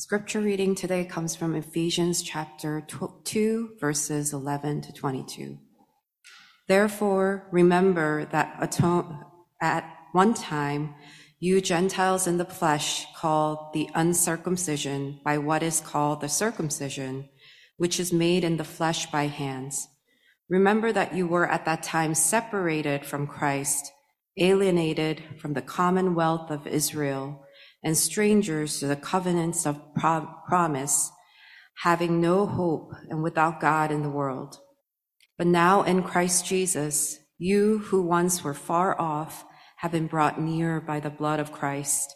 Scripture reading today comes from Ephesians chapter 2, verses 11 to 22. Therefore, remember that at one time you Gentiles in the flesh called the uncircumcision by what is called the circumcision, which is made in the flesh by hands. Remember that you were at that time separated from Christ, alienated from the commonwealth of Israel and strangers to the covenants of promise, having no hope and without God in the world. But now in Christ Jesus, you who once were far off have been brought near by the blood of Christ.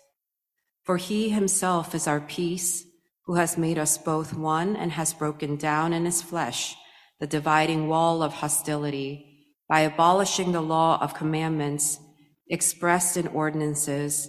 For he himself is our peace, who has made us both one and has broken down in his flesh the dividing wall of hostility by abolishing the law of commandments expressed in ordinances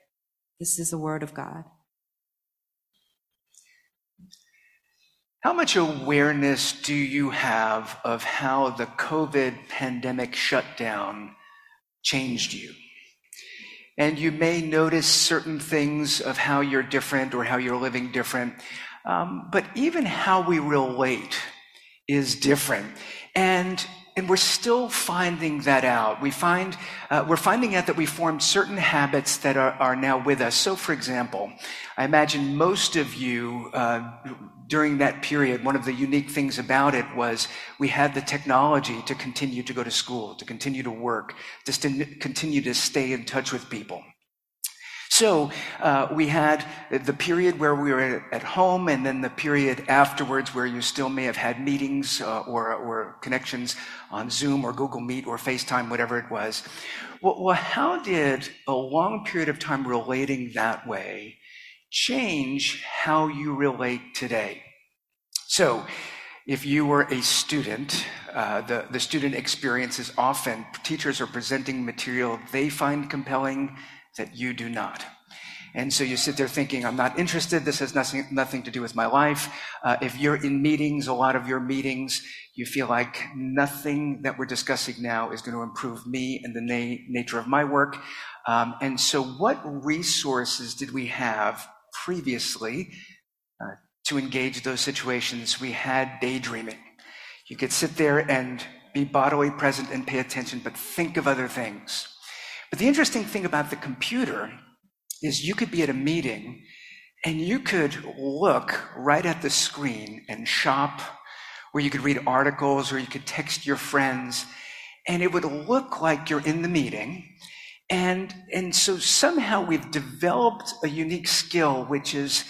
This is the word of God. How much awareness do you have of how the COVID pandemic shutdown changed you? And you may notice certain things of how you're different or how you're living different. Um, but even how we relate is different. And and we're still finding that out. We find, uh, we're finding out that we formed certain habits that are, are now with us. So, for example, I imagine most of you, uh, during that period, one of the unique things about it was we had the technology to continue to go to school, to continue to work, just to continue to stay in touch with people. So uh, we had the period where we were at home, and then the period afterwards where you still may have had meetings uh, or, or connections on Zoom or Google Meet or FaceTime, whatever it was. Well, well, how did a long period of time relating that way change how you relate today? So, if you were a student, uh, the, the student experience is often teachers are presenting material they find compelling that you do not. And so you sit there thinking, I'm not interested. This has nothing, nothing to do with my life. Uh, if you're in meetings, a lot of your meetings, you feel like nothing that we're discussing now is going to improve me and the na- nature of my work. Um, and so what resources did we have previously uh, to engage those situations? We had daydreaming. You could sit there and be bodily present and pay attention, but think of other things. But the interesting thing about the computer is you could be at a meeting and you could look right at the screen and shop, or you could read articles, or you could text your friends, and it would look like you're in the meeting. And, and so somehow we've developed a unique skill, which is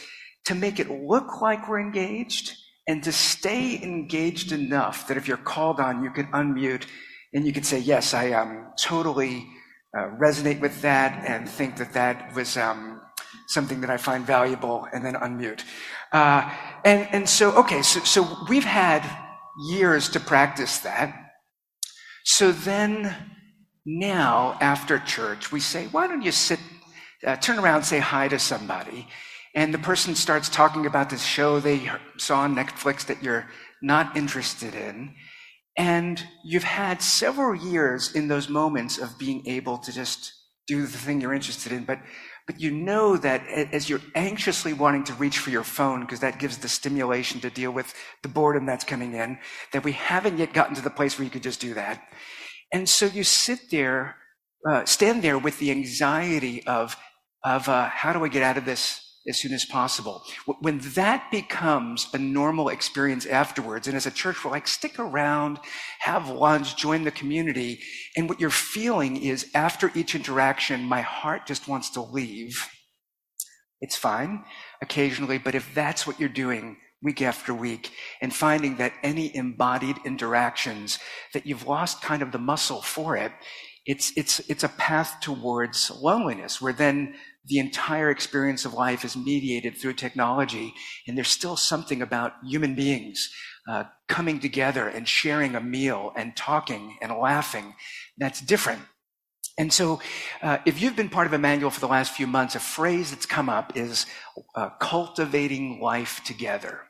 to make it look like we're engaged and to stay engaged enough that if you're called on, you can unmute and you can say, Yes, I am totally uh, resonate with that and think that that was um, something that I find valuable, and then unmute. Uh, and and so okay, so so we've had years to practice that. So then now after church, we say, why don't you sit, uh, turn around, say hi to somebody, and the person starts talking about this show they saw on Netflix that you're not interested in. And you've had several years in those moments of being able to just do the thing you're interested in, but but you know that as you're anxiously wanting to reach for your phone, because that gives the stimulation to deal with the boredom that's coming in, that we haven't yet gotten to the place where you could just do that. And so you sit there, uh, stand there with the anxiety of, of uh, how do I get out of this as soon as possible. When that becomes a normal experience afterwards, and as a church, we're like, stick around, have lunch, join the community. And what you're feeling is after each interaction, my heart just wants to leave. It's fine occasionally, but if that's what you're doing week after week and finding that any embodied interactions that you've lost kind of the muscle for it, it's, it's, it's a path towards loneliness where then the entire experience of life is mediated through technology. And there's still something about human beings uh, coming together and sharing a meal and talking and laughing that's different. And so, uh, if you've been part of Emmanuel for the last few months, a phrase that's come up is uh, cultivating life together.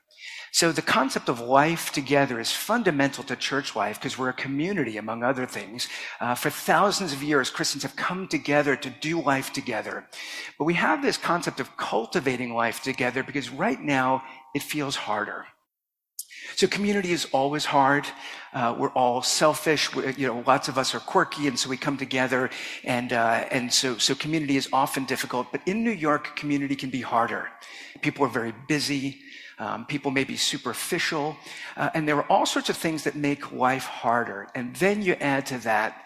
So the concept of life together is fundamental to church life because we're a community, among other things. Uh, for thousands of years, Christians have come together to do life together. But we have this concept of cultivating life together because right now it feels harder. So community is always hard. Uh, we're all selfish. We're, you know, lots of us are quirky, and so we come together, and uh, and so so community is often difficult. But in New York, community can be harder. People are very busy. Um, people may be superficial, uh, and there are all sorts of things that make life harder. And then you add to that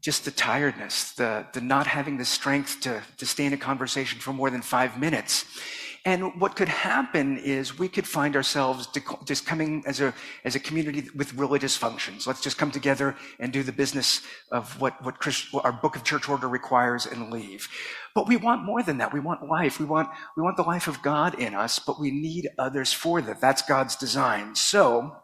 just the tiredness, the, the not having the strength to, to stay in a conversation for more than five minutes. And what could happen is we could find ourselves just coming as a, as a community with religious functions. Let's just come together and do the business of what, what Christ, our book of church order requires and leave. But we want more than that. We want life. We want, we want the life of God in us, but we need others for that. That's God's design. So,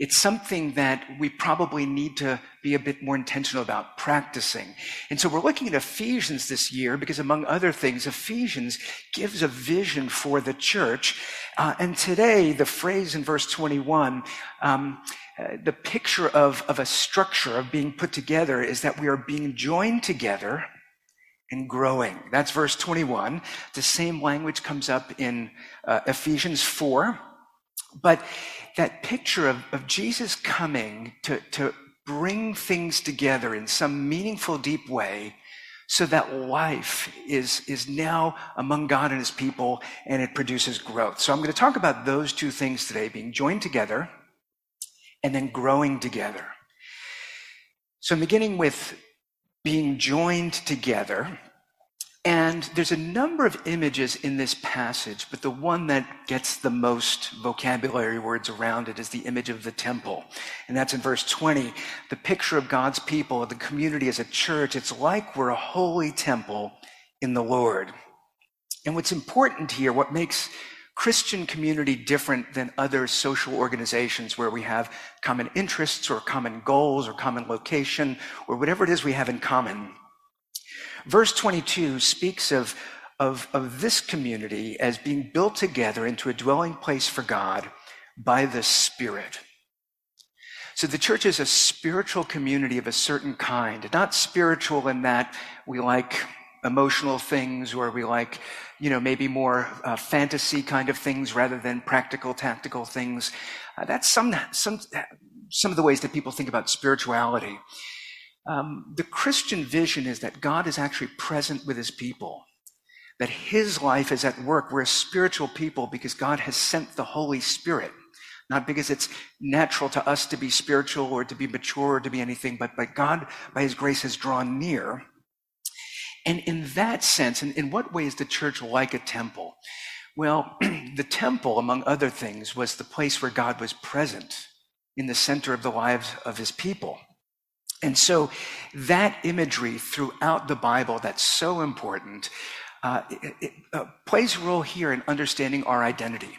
it's something that we probably need to be a bit more intentional about practicing. And so we're looking at Ephesians this year because among other things, Ephesians gives a vision for the church. Uh, and today, the phrase in verse 21, um, uh, the picture of, of a structure of being put together is that we are being joined together and growing. That's verse 21. The same language comes up in uh, Ephesians 4. But that picture of, of Jesus coming to, to bring things together in some meaningful, deep way so that life is, is now among God and his people and it produces growth. So I'm going to talk about those two things today being joined together and then growing together. So I'm beginning with being joined together. And there's a number of images in this passage, but the one that gets the most vocabulary words around it is the image of the temple. And that's in verse 20. The picture of God's people, the community as a church, it's like we're a holy temple in the Lord. And what's important here, what makes Christian community different than other social organizations where we have common interests or common goals or common location or whatever it is we have in common Verse 22 speaks of, of, of this community as being built together into a dwelling place for God by the Spirit. So the church is a spiritual community of a certain kind, not spiritual in that we like emotional things or we like, you know, maybe more uh, fantasy kind of things rather than practical, tactical things. Uh, that's some, some, some of the ways that people think about spirituality. Um, the Christian vision is that God is actually present with his people, that his life is at work. We're a spiritual people because God has sent the Holy Spirit, not because it's natural to us to be spiritual or to be mature or to be anything, but, but God, by his grace, has drawn near. And in that sense, in, in what way is the church like a temple? Well, the temple, among other things, was the place where God was present in the center of the lives of his people. And so that imagery throughout the Bible that's so important uh, it, it uh, plays a role here in understanding our identity.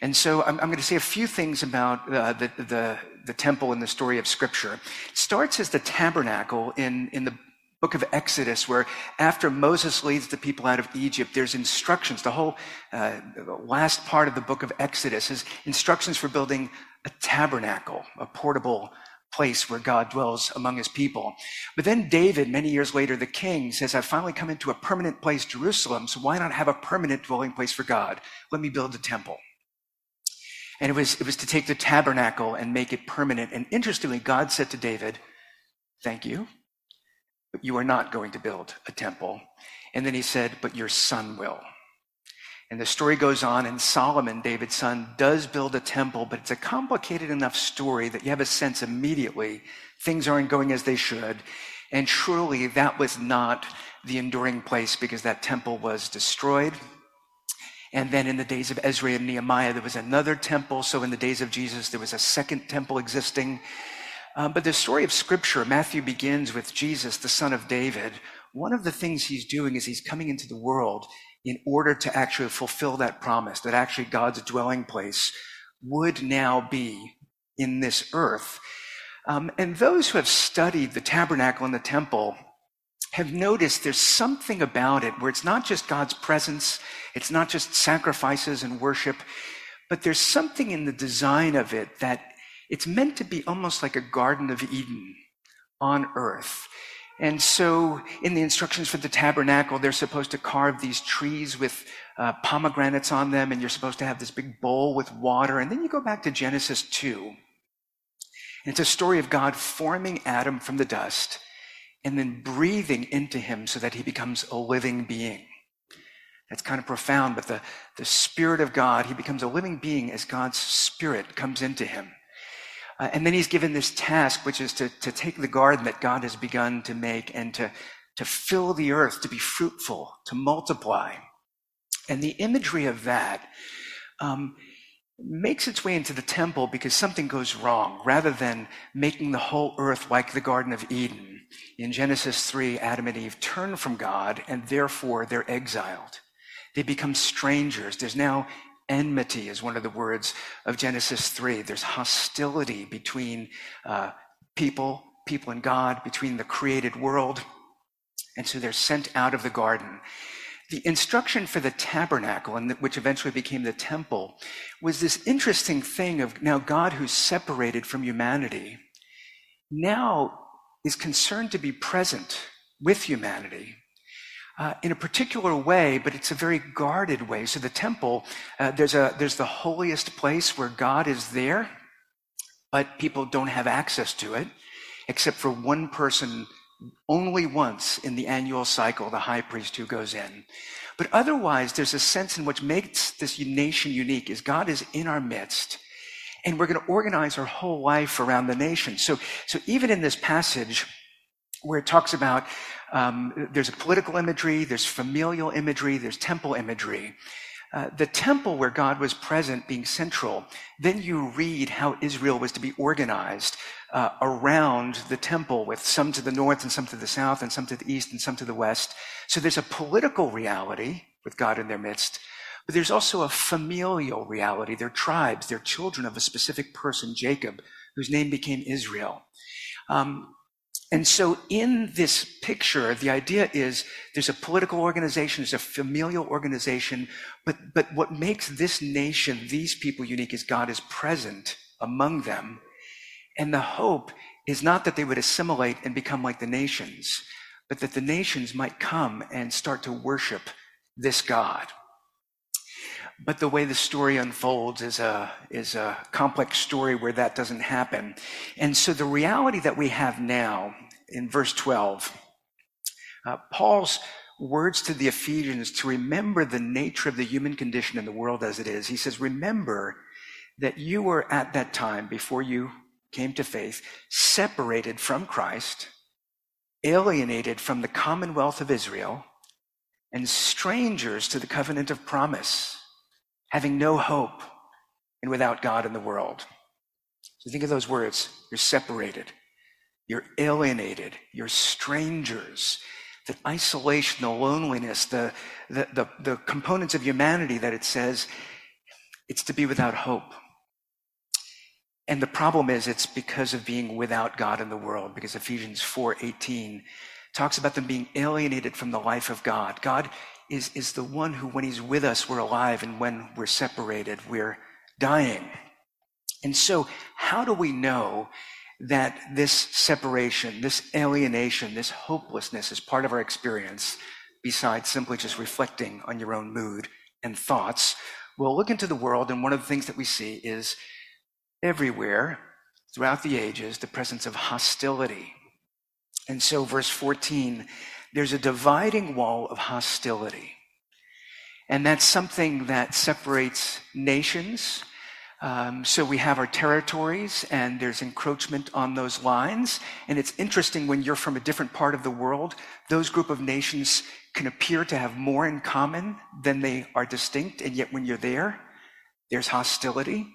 And so I'm, I'm going to say a few things about uh, the, the, the temple in the story of Scripture. It starts as the tabernacle in, in the book of Exodus, where after Moses leads the people out of Egypt, there's instructions. The whole uh, last part of the book of Exodus is instructions for building a tabernacle, a portable place where God dwells among his people. But then David, many years later, the king, says, I've finally come into a permanent place, Jerusalem, so why not have a permanent dwelling place for God? Let me build a temple. And it was, it was to take the tabernacle and make it permanent. And interestingly, God said to David, Thank you, but you are not going to build a temple. And then he said, But your son will. And the story goes on, and Solomon, David's son, does build a temple, but it's a complicated enough story that you have a sense immediately things aren't going as they should. And truly, that was not the enduring place because that temple was destroyed. And then in the days of Ezra and Nehemiah, there was another temple. So in the days of Jesus, there was a second temple existing. Um, but the story of Scripture, Matthew begins with Jesus, the son of David. One of the things he's doing is he's coming into the world in order to actually fulfill that promise that actually God's dwelling place would now be in this earth. Um, and those who have studied the tabernacle and the temple have noticed there's something about it where it's not just God's presence, it's not just sacrifices and worship, but there's something in the design of it that it's meant to be almost like a Garden of Eden on earth. And so, in the instructions for the tabernacle, they're supposed to carve these trees with uh, pomegranates on them, and you're supposed to have this big bowl with water. And then you go back to Genesis 2. And It's a story of God forming Adam from the dust and then breathing into him so that he becomes a living being. That's kind of profound, but the, the Spirit of God, he becomes a living being as God's Spirit comes into him. Uh, and then he's given this task, which is to, to take the garden that God has begun to make and to, to fill the earth, to be fruitful, to multiply. And the imagery of that um, makes its way into the temple because something goes wrong. Rather than making the whole earth like the Garden of Eden, in Genesis 3, Adam and Eve turn from God and therefore they're exiled. They become strangers. There's now enmity, is one of the words of Genesis 3. There's hostility between uh, people, people and God, between the created world. And so they're sent out of the garden. The instruction for the tabernacle, and which eventually became the temple, was this interesting thing of now God who's separated from humanity now is concerned to be present with humanity uh, in a particular way, but it's a very guarded way. So the temple, uh, there's a there's the holiest place where God is there, but people don't have access to it, except for one person only once in the annual cycle, the high priest who goes in. But otherwise, there's a sense in which makes this nation unique is God is in our midst. And we're going to organize our whole life around the nation. So, so even in this passage where it talks about um, there's a political imagery, there's familial imagery, there's temple imagery. Uh, the temple where God was present being central, then you read how Israel was to be organized uh, around the temple with some to the north and some to the south and some to the east and some to the west. So there's a political reality with God in their midst, but there's also a familial reality. They're tribes, they're children of a specific person, Jacob, whose name became Israel. Um, and so in this picture, the idea is there's a political organization, there's a familial organization, but, but what makes this nation, these people unique is God is present among them and the hope is not that they would assimilate and become like the nations, but that the nations might come and start to worship this God. But the way the story unfolds is a, is a complex story where that doesn't happen. And so the reality that we have now in verse 12, uh, Paul's words to the Ephesians to remember the nature of the human condition in the world as it is. He says, Remember that you were at that time before you came to faith, separated from Christ, alienated from the commonwealth of Israel, and strangers to the covenant of promise, having no hope and without God in the world. So think of those words. You're separated. You're alienated. You're strangers. The isolation, the loneliness, the, the, the, the components of humanity that it says, it's to be without hope. And the problem is it's because of being without God in the world, because Ephesians 4:18 talks about them being alienated from the life of God. God is, is the one who, when He's with us, we're alive, and when we're separated, we're dying. And so, how do we know that this separation, this alienation, this hopelessness is part of our experience, besides simply just reflecting on your own mood and thoughts? We'll look into the world, and one of the things that we see is everywhere throughout the ages the presence of hostility. And so, verse 14, there's a dividing wall of hostility. And that's something that separates nations. Um, so we have our territories, and there's encroachment on those lines. And it's interesting when you're from a different part of the world, those group of nations can appear to have more in common than they are distinct. And yet when you're there, there's hostility.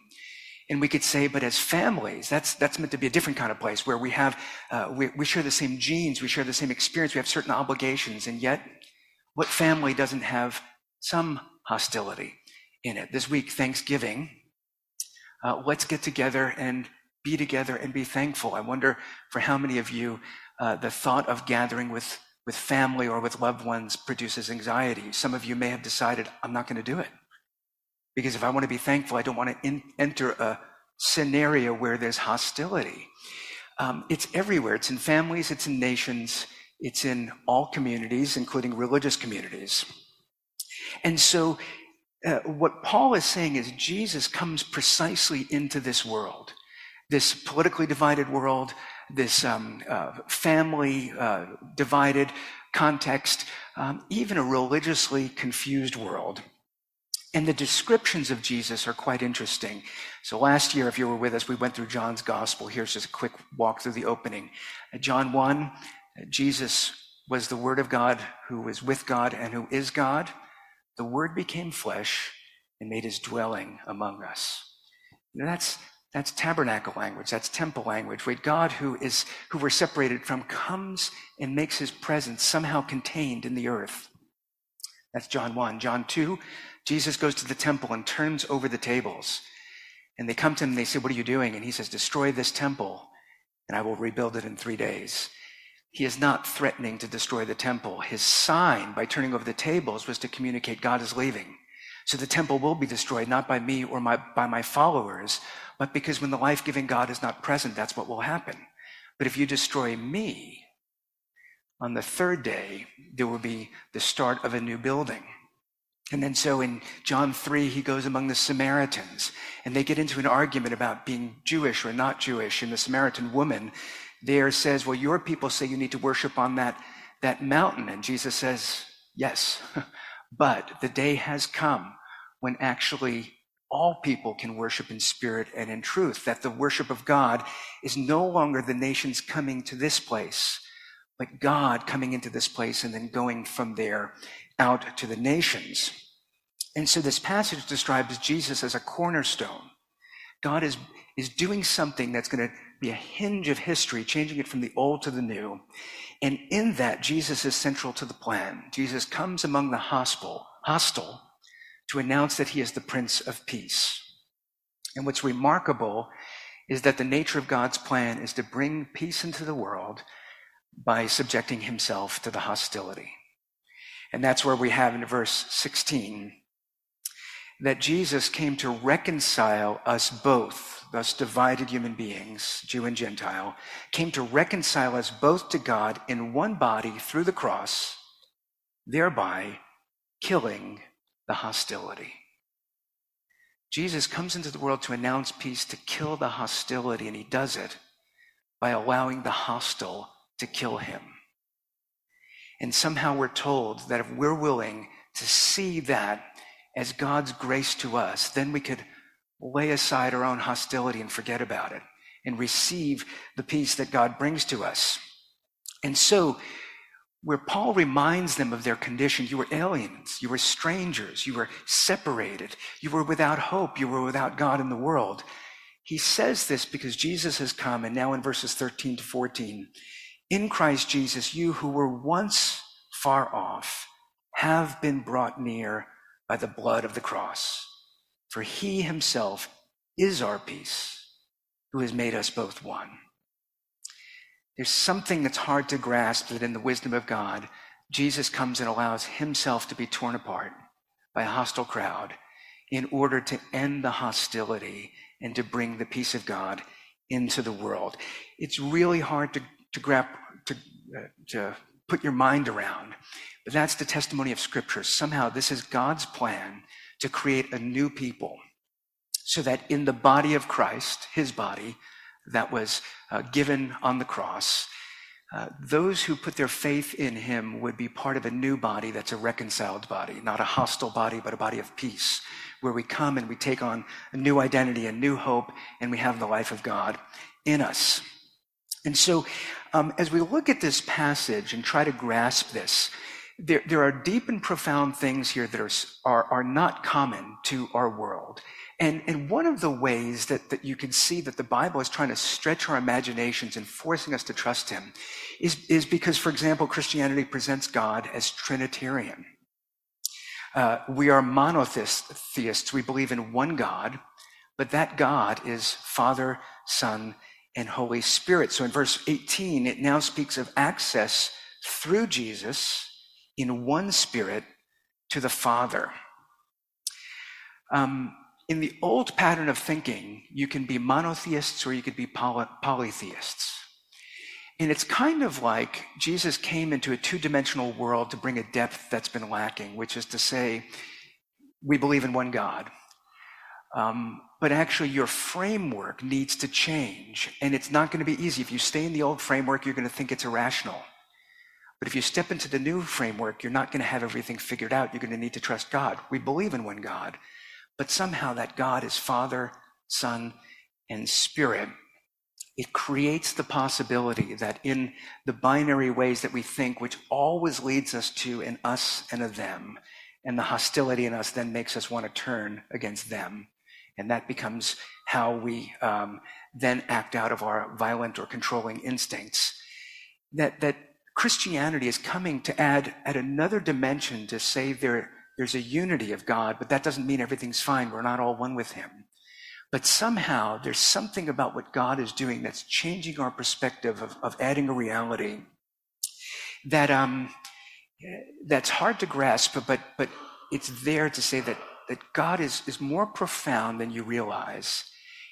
And we could say, but as families, that's, that's meant to be a different kind of place where we have, uh, we, we share the same genes, we share the same experience, we have certain obligations. And yet, what family doesn't have some hostility in it? This week, Thanksgiving, uh, let's get together and be together and be thankful. I wonder for how many of you, uh, the thought of gathering with, with family or with loved ones produces anxiety. Some of you may have decided, I'm not going to do it. Because if I want to be thankful, I don't want to in, enter a scenario where there's hostility. Um, it's everywhere. It's in families, it's in nations, it's in all communities, including religious communities. And so, uh, what Paul is saying is Jesus comes precisely into this world, this politically divided world, this um, uh, family uh, divided context, um, even a religiously confused world. And the descriptions of Jesus are quite interesting. So last year, if you were with us, we went through John's gospel. Here's just a quick walk through the opening. John 1, Jesus was the Word of God who was with God and who is God. The Word became flesh and made his dwelling among us. that's, that's tabernacle language. That's temple language. Where God, who is, who we're separated from, comes and makes his presence somehow contained in the earth. That's John 1. John 2, Jesus goes to the temple and turns over the tables. And they come to him and they say, What are you doing? And he says, Destroy this temple, and I will rebuild it in three days. He is not threatening to destroy the temple. His sign by turning over the tables was to communicate God is leaving. So the temple will be destroyed, not by me or my, by my followers, but because when the life giving God is not present, that's what will happen. But if you destroy me, on the third day, there will be the start of a new building. And then so in John 3, he goes among the Samaritans and they get into an argument about being Jewish or not Jewish. And the Samaritan woman there says, well, your people say you need to worship on that, that mountain. And Jesus says, yes, but the day has come when actually all people can worship in spirit and in truth, that the worship of God is no longer the nations coming to this place, but God coming into this place and then going from there out to the nations. And so this passage describes Jesus as a cornerstone. God is, is doing something that's going to be a hinge of history, changing it from the old to the new. And in that, Jesus is central to the plan. Jesus comes among the hostile, hostile to announce that he is the Prince of Peace. And what's remarkable is that the nature of God's plan is to bring peace into the world by subjecting himself to the hostility. And that's where we have in verse 16 that Jesus came to reconcile us both, thus divided human beings, Jew and Gentile, came to reconcile us both to God in one body through the cross, thereby killing the hostility. Jesus comes into the world to announce peace, to kill the hostility, and he does it by allowing the hostile to kill him. And somehow we're told that if we're willing to see that as God's grace to us, then we could lay aside our own hostility and forget about it and receive the peace that God brings to us. And so, where Paul reminds them of their condition, you were aliens, you were strangers, you were separated, you were without hope, you were without God in the world. He says this because Jesus has come, and now in verses 13 to 14, in Christ Jesus, you who were once far off have been brought near by the blood of the cross. For he himself is our peace, who has made us both one. There's something that's hard to grasp that in the wisdom of God, Jesus comes and allows himself to be torn apart by a hostile crowd in order to end the hostility and to bring the peace of God into the world. It's really hard to to grab, to, uh, to put your mind around. But that's the testimony of Scripture. Somehow, this is God's plan to create a new people so that in the body of Christ, his body, that was uh, given on the cross, uh, those who put their faith in him would be part of a new body that's a reconciled body, not a hostile body, but a body of peace, where we come and we take on a new identity, a new hope, and we have the life of God in us. And so, um, as we look at this passage and try to grasp this, there, there are deep and profound things here that are, are, are not common to our world. And, and one of the ways that, that you can see that the Bible is trying to stretch our imaginations and forcing us to trust Him is, is because, for example, Christianity presents God as Trinitarian. Uh, we are monotheists. We believe in one God, but that God is Father, Son, and Holy Spirit. So in verse 18, it now speaks of access through Jesus in one Spirit to the Father. Um, in the old pattern of thinking, you can be monotheists or you could be poly- polytheists. And it's kind of like Jesus came into a two dimensional world to bring a depth that's been lacking, which is to say, we believe in one God. Um, but actually, your framework needs to change. And it's not going to be easy. If you stay in the old framework, you're going to think it's irrational. But if you step into the new framework, you're not going to have everything figured out. You're going to need to trust God. We believe in one God. But somehow that God is Father, Son, and Spirit. It creates the possibility that in the binary ways that we think, which always leads us to an us and a them, and the hostility in us then makes us want to turn against them. And that becomes how we um, then act out of our violent or controlling instincts. That, that Christianity is coming to add, at another dimension to say there there's a unity of God, but that doesn't mean everything's fine. We're not all one with Him. But somehow there's something about what God is doing that's changing our perspective of, of adding a reality that um, that's hard to grasp, but but it's there to say that that God is, is more profound than you realize.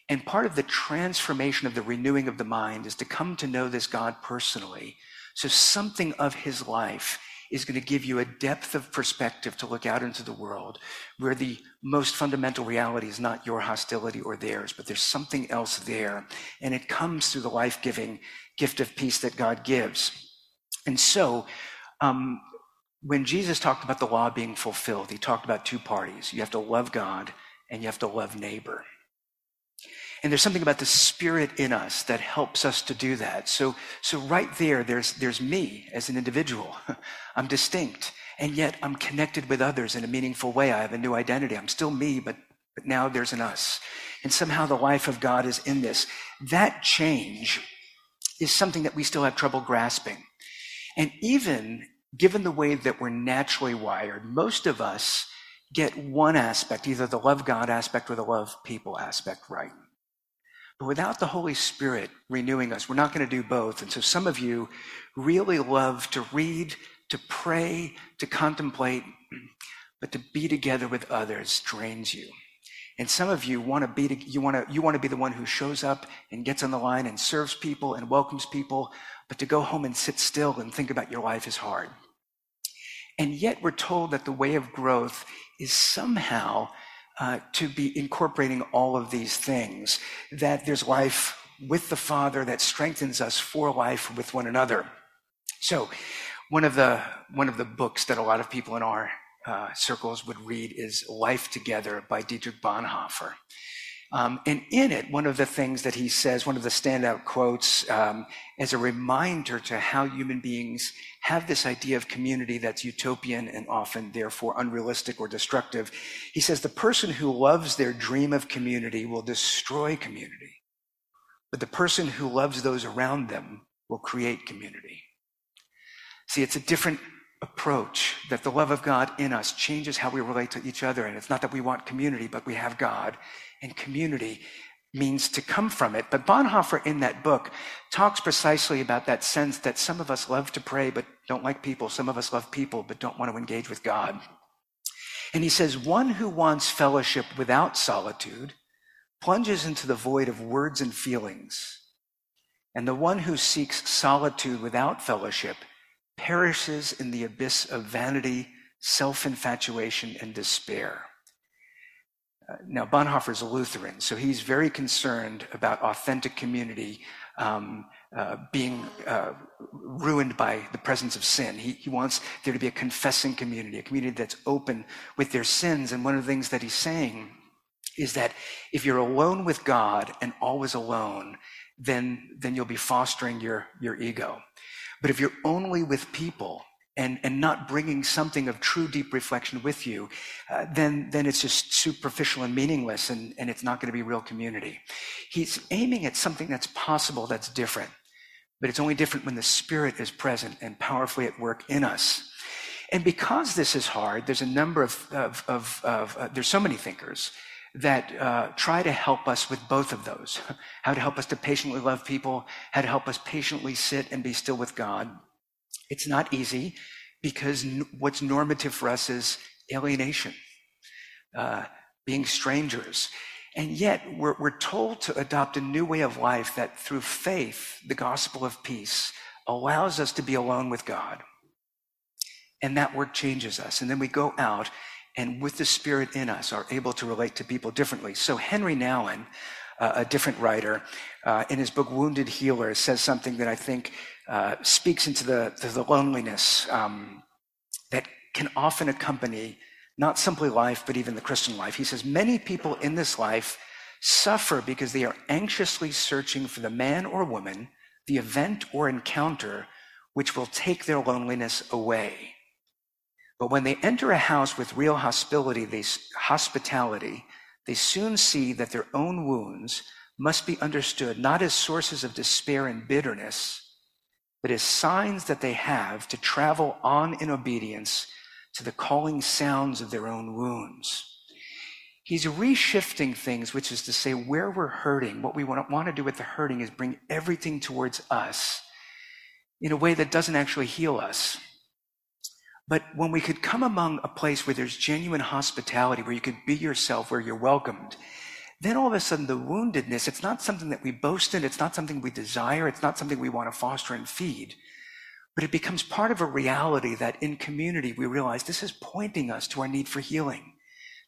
And part of the transformation of the renewing of the mind is to come to know this God personally. So something of his life is going to give you a depth of perspective to look out into the world where the most fundamental reality is not your hostility or theirs, but there's something else there. And it comes through the life giving gift of peace that God gives. And so, um, when Jesus talked about the law being fulfilled, he talked about two parties. You have to love God and you have to love neighbor. And there's something about the spirit in us that helps us to do that. So, so right there, there's, there's me as an individual. I'm distinct. And yet I'm connected with others in a meaningful way. I have a new identity. I'm still me, but, but now there's an us. And somehow the life of God is in this. That change is something that we still have trouble grasping. And even given the way that we're naturally wired, most of us get one aspect, either the love God aspect or the love people aspect right. But without the Holy Spirit renewing us, we're not going to do both. And so some of you really love to read, to pray, to contemplate, but to be together with others drains you. And some of you want to be you want to you want to be the one who shows up and gets on the line and serves people and welcomes people, but to go home and sit still and think about your life is hard. And yet we're told that the way of growth is somehow uh, to be incorporating all of these things, that there's life with the Father that strengthens us for life with one another. So, one of the one of the books that a lot of people in our uh, circles would read is Life Together by Dietrich Bonhoeffer. Um, and in it, one of the things that he says, one of the standout quotes, um, as a reminder to how human beings have this idea of community that's utopian and often therefore unrealistic or destructive. He says, the person who loves their dream of community will destroy community, but the person who loves those around them will create community. See, it's a different approach that the love of God in us changes how we relate to each other. And it's not that we want community, but we have God and community means to come from it. But Bonhoeffer in that book talks precisely about that sense that some of us love to pray but don't like people. Some of us love people but don't want to engage with God. And he says, one who wants fellowship without solitude plunges into the void of words and feelings. And the one who seeks solitude without fellowship perishes in the abyss of vanity, self infatuation, and despair. Now, Bonhoeffer is a Lutheran, so he's very concerned about authentic community um, uh, being uh, ruined by the presence of sin. He, he wants there to be a confessing community, a community that's open with their sins. And one of the things that he's saying is that if you're alone with God and always alone, then, then you'll be fostering your, your ego. But if you're only with people and, and not bringing something of true deep reflection with you, uh, then, then it's just superficial and meaningless and, and it's not going to be real community. He's aiming at something that's possible, that's different. But it's only different when the Spirit is present and powerfully at work in us. And because this is hard, there's a number of, of, of, of uh, there's so many thinkers that uh, try to help us with both of those how to help us to patiently love people, how to help us patiently sit and be still with God. It's not easy because what's normative for us is alienation, uh, being strangers. And yet, we're, we're told to adopt a new way of life that through faith, the gospel of peace, allows us to be alone with God. And that work changes us. And then we go out and with the Spirit in us are able to relate to people differently. So Henri Nouwen, uh, a different writer, uh, in his book Wounded Healer, says something that I think uh, speaks into the, the, loneliness um, that can often accompany not simply life, but even the Christian life. He says, Many people in this life suffer because they are anxiously searching for the man or woman, the event or encounter which will take their loneliness away. But when they enter a house with real hospitality, they, hospitality, they soon see that their own wounds must be understood not as sources of despair and bitterness, but as signs that they have to travel on in obedience to the calling sounds of their own wounds. He's reshifting things, which is to say, where we're hurting, what we want to do with the hurting is bring everything towards us in a way that doesn't actually heal us. But when we could come among a place where there's genuine hospitality, where you could be yourself, where you're welcomed, then all of a sudden the woundedness, it's not something that we boast in, it's not something we desire, it's not something we want to foster and feed, but it becomes part of a reality that in community we realize this is pointing us to our need for healing.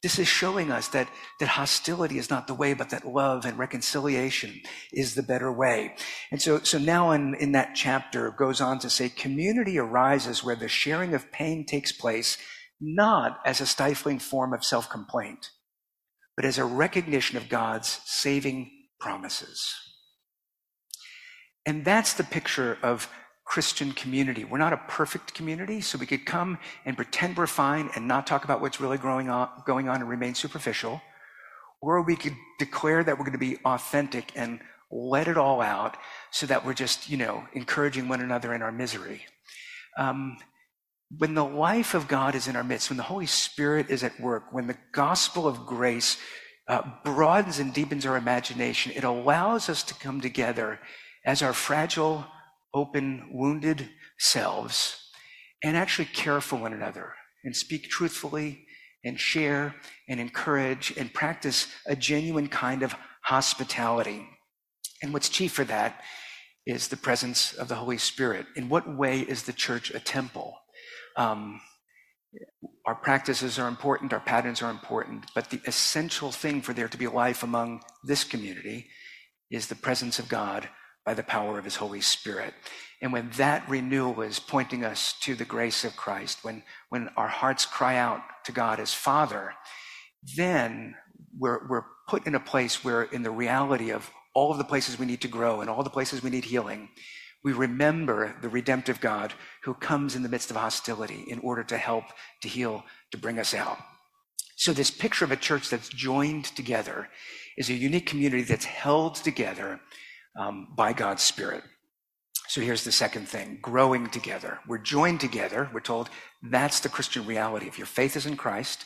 This is showing us that, that hostility is not the way, but that love and reconciliation is the better way. And so, so now in, in that chapter goes on to say community arises where the sharing of pain takes place, not as a stifling form of self-complaint, but as a recognition of God's saving promises. And that's the picture of Christian community. We're not a perfect community, so we could come and pretend we're fine and not talk about what's really going on, going on and remain superficial. Or we could declare that we're going to be authentic and let it all out so that we're just, you know, encouraging one another in our misery. Um, when the life of God is in our midst, when the Holy Spirit is at work, when the gospel of grace uh, broadens and deepens our imagination, it allows us to come together as our fragile, open, wounded selves and actually care for one another and speak truthfully and share and encourage and practice a genuine kind of hospitality. And what's chief for that is the presence of the Holy Spirit. In what way is the church a temple? Um, our practices are important, our patterns are important, but the essential thing for there to be life among this community is the presence of God by the power of his Holy Spirit. And when that renewal is pointing us to the grace of Christ, when, when our hearts cry out to God as Father, then we're, we're put in a place where, in the reality of all of the places we need to grow and all the places we need healing, we remember the redemptive God who comes in the midst of hostility in order to help, to heal, to bring us out. So, this picture of a church that's joined together is a unique community that's held together um, by God's Spirit. So here's the second thing growing together. We're joined together. We're told that's the Christian reality. If your faith is in Christ,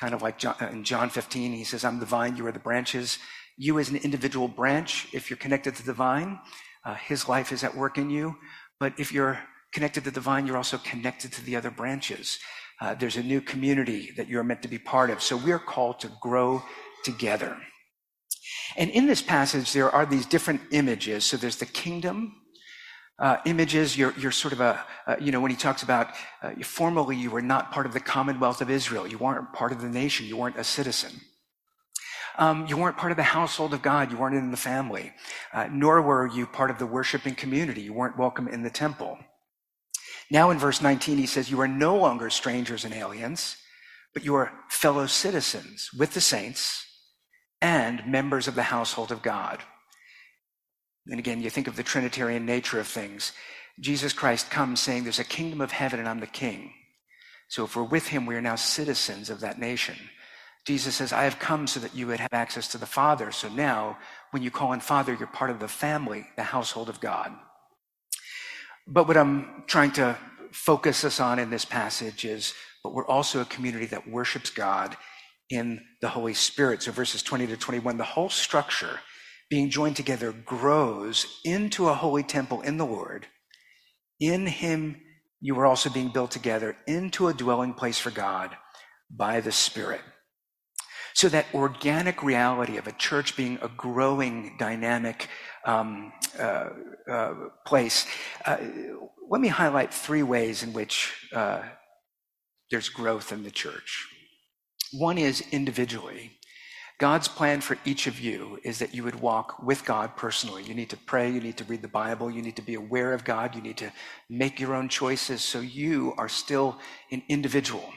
kind of like John, uh, in John 15, he says, I'm the vine, you are the branches. You, as an individual branch, if you're connected to the vine, uh, his life is at work in you. But if you're connected to the vine, you're also connected to the other branches. Uh, there's a new community that you're meant to be part of. So we're called to grow together. And in this passage, there are these different images. So there's the kingdom uh, images. You're, you're sort of a, uh, you know, when he talks about uh, formerly you were not part of the commonwealth of Israel, you weren't part of the nation, you weren't a citizen. Um, you weren't part of the household of God. You weren't in the family. Uh, nor were you part of the worshiping community. You weren't welcome in the temple. Now in verse 19, he says, You are no longer strangers and aliens, but you are fellow citizens with the saints and members of the household of God. And again, you think of the Trinitarian nature of things. Jesus Christ comes saying, There's a kingdom of heaven and I'm the king. So if we're with him, we are now citizens of that nation. Jesus says, I have come so that you would have access to the Father. So now, when you call on Father, you're part of the family, the household of God. But what I'm trying to focus us on in this passage is, but we're also a community that worships God in the Holy Spirit. So verses 20 to 21, the whole structure being joined together grows into a holy temple in the Lord. In him, you are also being built together into a dwelling place for God by the Spirit. So that organic reality of a church being a growing, dynamic um, uh, uh, place. Uh, let me highlight three ways in which uh, there's growth in the church. One is individually. God's plan for each of you is that you would walk with God personally. You need to pray, you need to read the Bible, you need to be aware of God, you need to make your own choices so you are still an individual.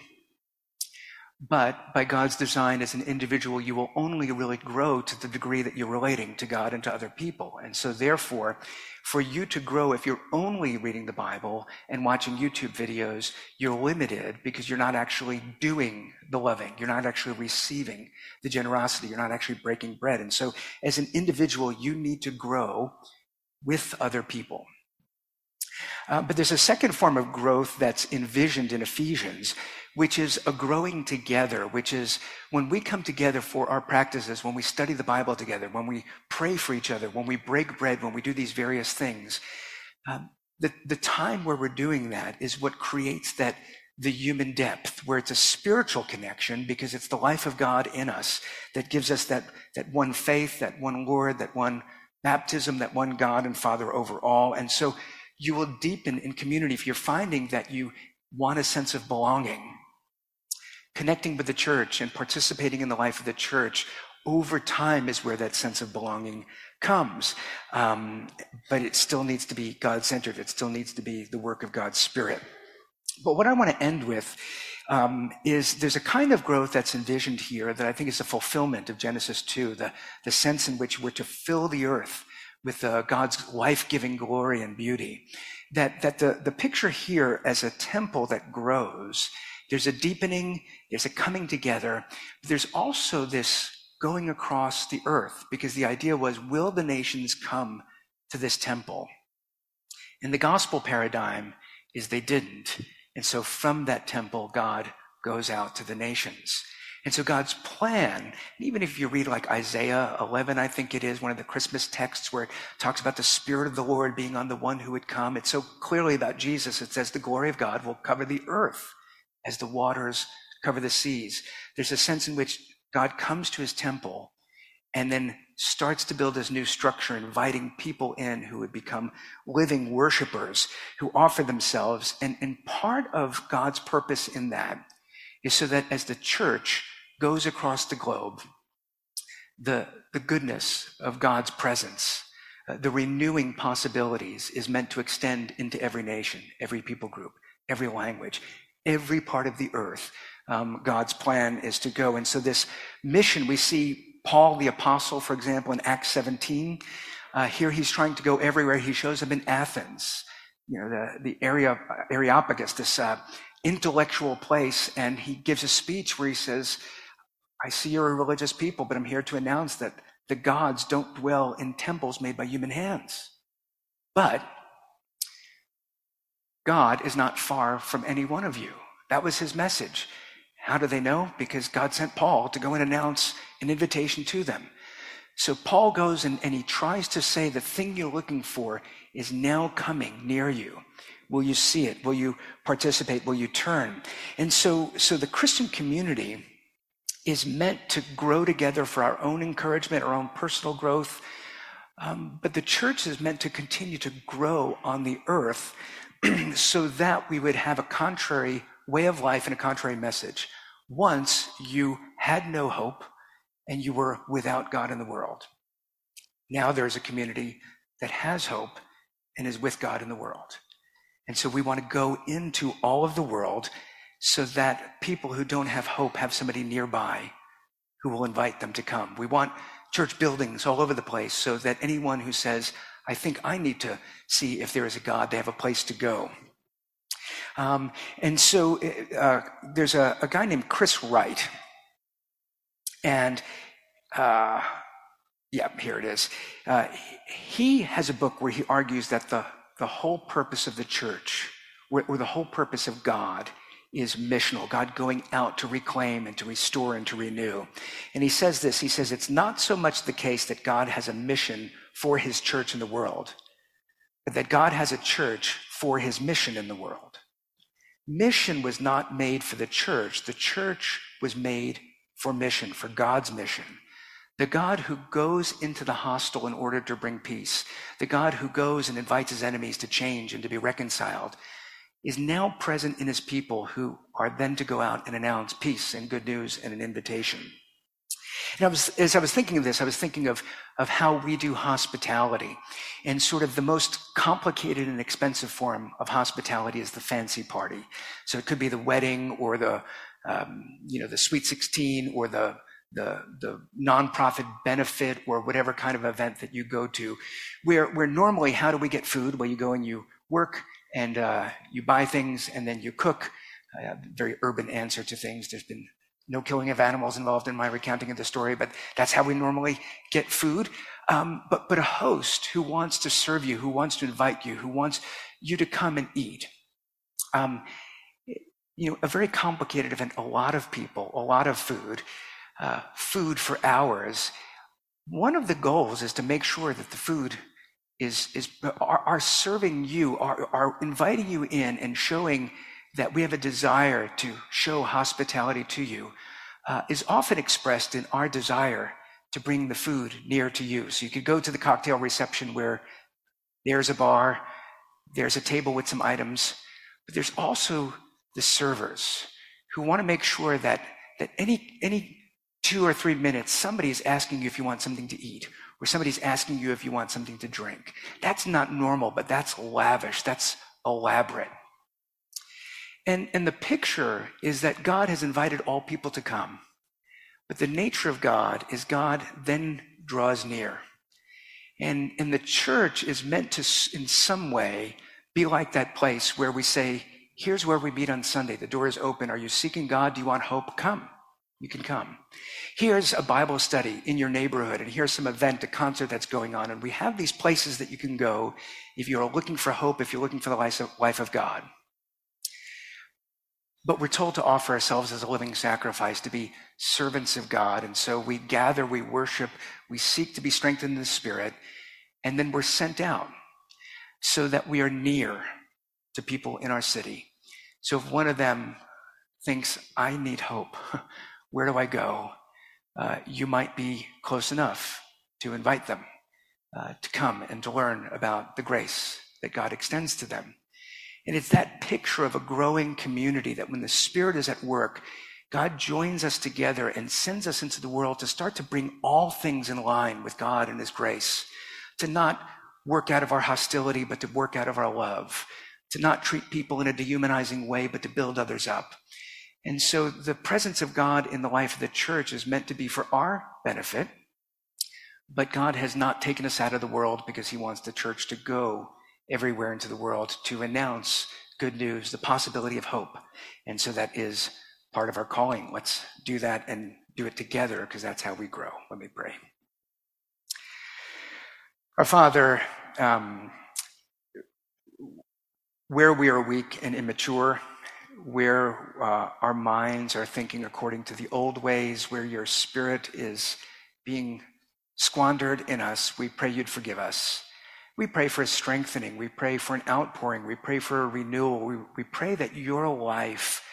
But by God's design as an individual, you will only really grow to the degree that you're relating to God and to other people. And so, therefore, for you to grow, if you're only reading the Bible and watching YouTube videos, you're limited because you're not actually doing the loving. You're not actually receiving the generosity. You're not actually breaking bread. And so, as an individual, you need to grow with other people. Uh, but there's a second form of growth that's envisioned in Ephesians, which is a growing together, which is when we come together for our practices, when we study the Bible together, when we pray for each other, when we break bread, when we do these various things. Um, the, the time where we're doing that is what creates that the human depth, where it's a spiritual connection because it's the life of God in us that gives us that, that one faith, that one Lord, that one baptism, that one God and Father over all. And so you will deepen in community if you're finding that you want a sense of belonging connecting with the church and participating in the life of the church over time is where that sense of belonging comes. Um, but it still needs to be God centered. It still needs to be the work of God's Spirit. But what I want to end with um, is there's a kind of growth that's envisioned here that I think is a fulfillment of Genesis 2, the, the sense in which we're to fill the earth with uh, God's life giving glory and beauty. That, that the, the picture here as a temple that grows there's a deepening, there's a coming together. But there's also this going across the earth because the idea was, will the nations come to this temple? In the gospel paradigm is they didn't. And so from that temple, God goes out to the nations. And so God's plan, even if you read like Isaiah 11, I think it is one of the Christmas texts where it talks about the Spirit of the Lord being on the one who would come. It's so clearly about Jesus. It says the glory of God will cover the earth as the waters cover the seas. There's a sense in which God comes to his temple and then starts to build his new structure, inviting people in who would become living worshipers who offer themselves. And, and part of God's purpose in that is so that as the church goes across the globe, the, the goodness of God's presence, uh, the renewing possibilities is meant to extend into every nation, every people group, every language, every part of the earth. Um, God's plan is to go. And so this mission, we see Paul the apostle, for example, in Acts 17. Uh, here he's trying to go everywhere. He shows up in Athens, you know, the, the area, Areopagus, this uh, intellectual place. And he gives a speech where he says, I see you're a religious people, but I'm here to announce that the gods don't dwell in temples made by human hands. But God is not far from any one of you. That was his message. How do they know? Because God sent Paul to go and announce an invitation to them. So Paul goes and, and he tries to say the thing you're looking for is now coming near you. Will you see it? Will you participate? Will you turn? And so, so the Christian community is meant to grow together for our own encouragement, our own personal growth. Um, but the church is meant to continue to grow on the earth so that we would have a contrary way of life and a contrary message. Once you had no hope, and you were without God in the world. Now there's a community that has hope and is with God in the world. And so we want to go into all of the world so that people who don't have hope have somebody nearby who will invite them to come. We want church buildings all over the place so that anyone who says, I think I need to see if there is a God, they have a place to go. Um, and so uh, there's a, a, guy named Chris Wright. And uh, yeah, here it is. Uh, he has a book where he argues that the, the whole purpose of the church, or, or the whole purpose of God, is missional, God going out to reclaim and to restore and to renew. And he says this he says, It's not so much the case that God has a mission for his church in the world, but that God has a church for his mission in the world. Mission was not made for the church, the church was made for mission, for God's mission. The God who goes into the hostile in order to bring peace, the God who goes and invites his enemies to change and to be reconciled, is now present in his people who are then to go out and announce peace and good news and an invitation. And I was, as I was thinking of this, I was thinking of, of how we do hospitality. And sort of the most complicated and expensive form of hospitality is the fancy party. So it could be the wedding or the, um, you know, the sweet 16 or the, the, the nonprofit benefit or whatever kind of event that you go to, where, where normally, how do we get food? Well, you go and you work and uh, you buy things and then you cook. A very urban answer to things. There's been no killing of animals involved in my recounting of the story, but that's how we normally get food. Um, but, but a host who wants to serve you, who wants to invite you, who wants you to come and eat. Um, you know, a very complicated event, a lot of people, a lot of food, uh, food for hours. One of the goals is to make sure that the food is, is are, are serving you, are, are inviting you in and showing that we have a desire to show hospitality to you, uh, is often expressed in our desire to bring the food near to you. So you could go to the cocktail reception where there's a bar, there's a table with some items, but there's also the servers who want to make sure that, that any, any two or three minutes, somebody is asking you if you want something to eat where somebody's asking you if you want something to drink. That's not normal, but that's lavish. That's elaborate. And, and the picture is that God has invited all people to come. But the nature of God is God then draws near. And, and the church is meant to, in some way, be like that place where we say, here's where we meet on Sunday. The door is open. Are you seeking God? Do you want hope? Come. You can come. Here's a Bible study in your neighborhood, and here's some event, a concert that's going on. And we have these places that you can go if you're looking for hope, if you're looking for the life of, life of God. But we're told to offer ourselves as a living sacrifice, to be servants of God. And so we gather, we worship, we seek to be strengthened in the Spirit, and then we're sent out so that we are near to people in our city. So if one of them thinks, I need hope, where do I go? Uh, you might be close enough to invite them uh, to come and to learn about the grace that God extends to them. And it's that picture of a growing community that when the Spirit is at work, God joins us together and sends us into the world to start to bring all things in line with God and His grace, to not work out of our hostility, but to work out of our love, to not treat people in a dehumanizing way, but to build others up. And so the presence of God in the life of the church is meant to be for our benefit, but God has not taken us out of the world because he wants the church to go everywhere into the world to announce good news, the possibility of hope. And so that is part of our calling. Let's do that and do it together because that's how we grow. Let me pray. Our Father, um, where we are weak and immature, where uh, our minds are thinking according to the old ways, where your spirit is being squandered in us, we pray you'd forgive us. We pray for a strengthening. We pray for an outpouring. We pray for a renewal. We, we pray that your life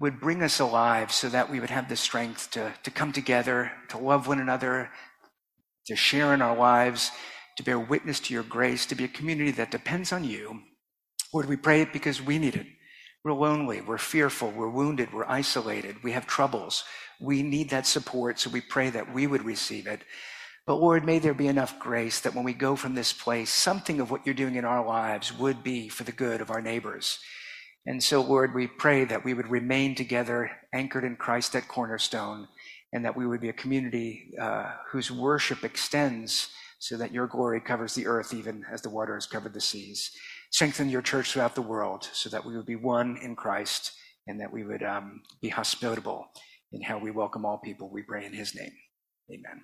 would bring us alive so that we would have the strength to, to come together, to love one another, to share in our lives, to bear witness to your grace, to be a community that depends on you. Lord, we pray it because we need it. We're lonely, we're fearful, we're wounded, we're isolated, we have troubles. We need that support, so we pray that we would receive it. But Lord, may there be enough grace that when we go from this place, something of what you're doing in our lives would be for the good of our neighbors. And so, Lord, we pray that we would remain together, anchored in Christ at Cornerstone, and that we would be a community uh, whose worship extends so that your glory covers the earth even as the water has covered the seas. Strengthen your church throughout the world so that we would be one in Christ and that we would um, be hospitable in how we welcome all people. We pray in his name. Amen.